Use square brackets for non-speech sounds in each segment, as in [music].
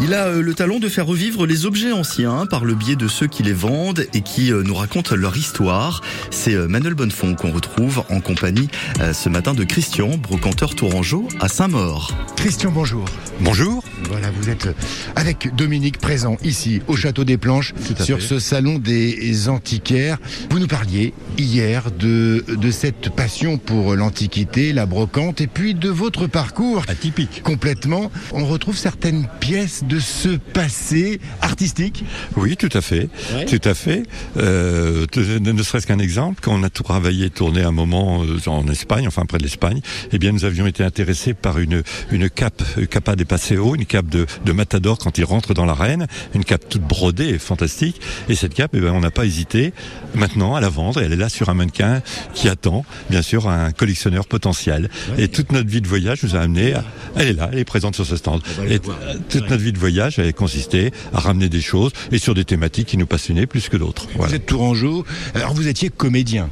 Il a euh, le talent de faire revivre les objets anciens par le biais de ceux qui les vendent et qui euh, nous racontent leur histoire. C'est euh, Manuel Bonnefond qu'on retrouve en compagnie ce matin de Christian, brocanteur tourangeau à Saint-Maur. Christian, bonjour. Bonjour. Voilà, vous êtes avec Dominique présent ici au Château des Planches sur ce salon des antiquaires. Vous nous parliez hier de, de cette passion pour l'antiquité, la brocante et puis de votre parcours. Atypique. Complètement. On retrouve certaines pièces de ce passé artistique Oui, tout à fait. Tout à fait. Euh, ne serait-ce qu'un exemple, quand on a travaillé, tourné un moment euh, en Espagne, enfin près de l'Espagne, eh bien nous avions été intéressés par une, une cape, capa des Paseo, une cape de, de Matador quand il rentre dans l'arène, une cape toute brodée fantastique. Et cette cape, eh bien, on n'a pas hésité maintenant à la vendre. Elle est là sur un mannequin qui attend, bien sûr, un collectionneur potentiel. Et toute notre vie de voyage nous a amené, à... elle est là, elle est présente sur ce stand. Et toute notre vie de voyage avait consisté à ramener des choses et sur des thématiques qui nous passionnaient plus que d'autres. Vous êtes tourangeau, alors vous étiez comédien.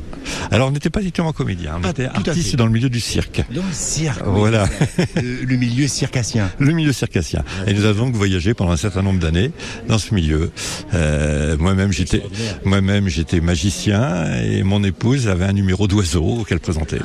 Alors on n'était pas du comédien, on ah, était artiste dans le milieu du cirque. Dans le cirque. Voilà. [laughs] le, milieu circassien. Le milieu circassien. Et nous avons voyagé pendant un certain nombre d'années dans ce milieu. Euh, moi-même j'étais, moi-même j'étais magicien et mon épouse avait un numéro d'oiseau qu'elle présentait.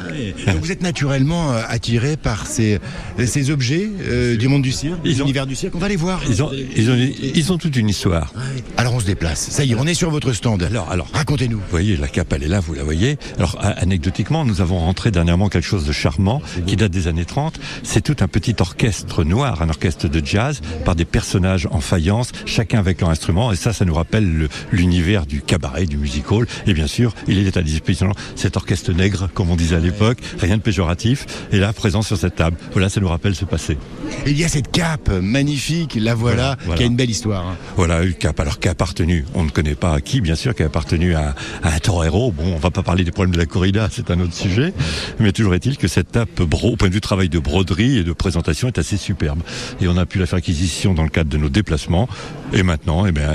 Ah vous êtes naturellement euh, attiré par ces, ces objets euh, du monde du cirque, l'univers du cirque. On va les voir. Ils ont, ils ont, ils ont toute une histoire. Alors on se déplace. Ça y est, on est sur votre stand. Alors, alors, racontez-nous. Vous voyez, la cape, elle est là, vous la voyez. Alors, anecdotiquement, nous avons rentré dernièrement quelque chose de charmant qui date des années 30. C'est tout un petit orchestre noir, un orchestre de jazz, par des personnages en faïence, chacun avec leur instrument. Et ça, ça nous rappelle l'univers du cabaret, du music hall. Et bien sûr, il est à disposition cet orchestre nègre, comme on disait à l'époque, rien de péjoratif, et là, présent sur cette table. Voilà, ça nous rappelle ce passé. Il y a cette cape magnifique, la voilà, qui a une belle histoire. Hein. Voilà, une cape, alors qui a appartenu, on ne connaît pas à qui, bien sûr, qui a appartenu à, à un torero. Bon, on va pas parler des problèmes de la corrida, c'est un autre sujet, mais toujours est-il que cette tape, au point de vue travail de broderie et de présentation, est assez superbe. Et on a pu la faire acquisition dans le cadre de nos déplacements. Et maintenant, eh bien,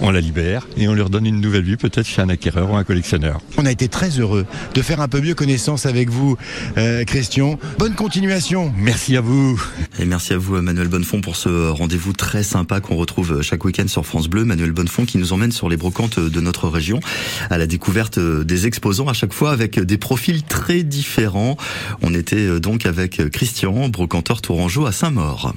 on la libère et on lui redonne une nouvelle vie, peut-être chez un acquéreur ou un collectionneur. On a été très heureux de faire un peu mieux connaissance avec vous, euh, Christian. Bonne continuation. Merci à vous. Et merci à vous, Manuel Bonnefond, pour ce rendez-vous très sympa qu'on retrouve chaque week-end sur France Bleu. Manuel Bonnefond qui nous emmène sur les brocantes de notre région à la découverte des exposants à fois avec des profils très différents. On était donc avec Christian, brocanteur tourangeau à Saint-Maur.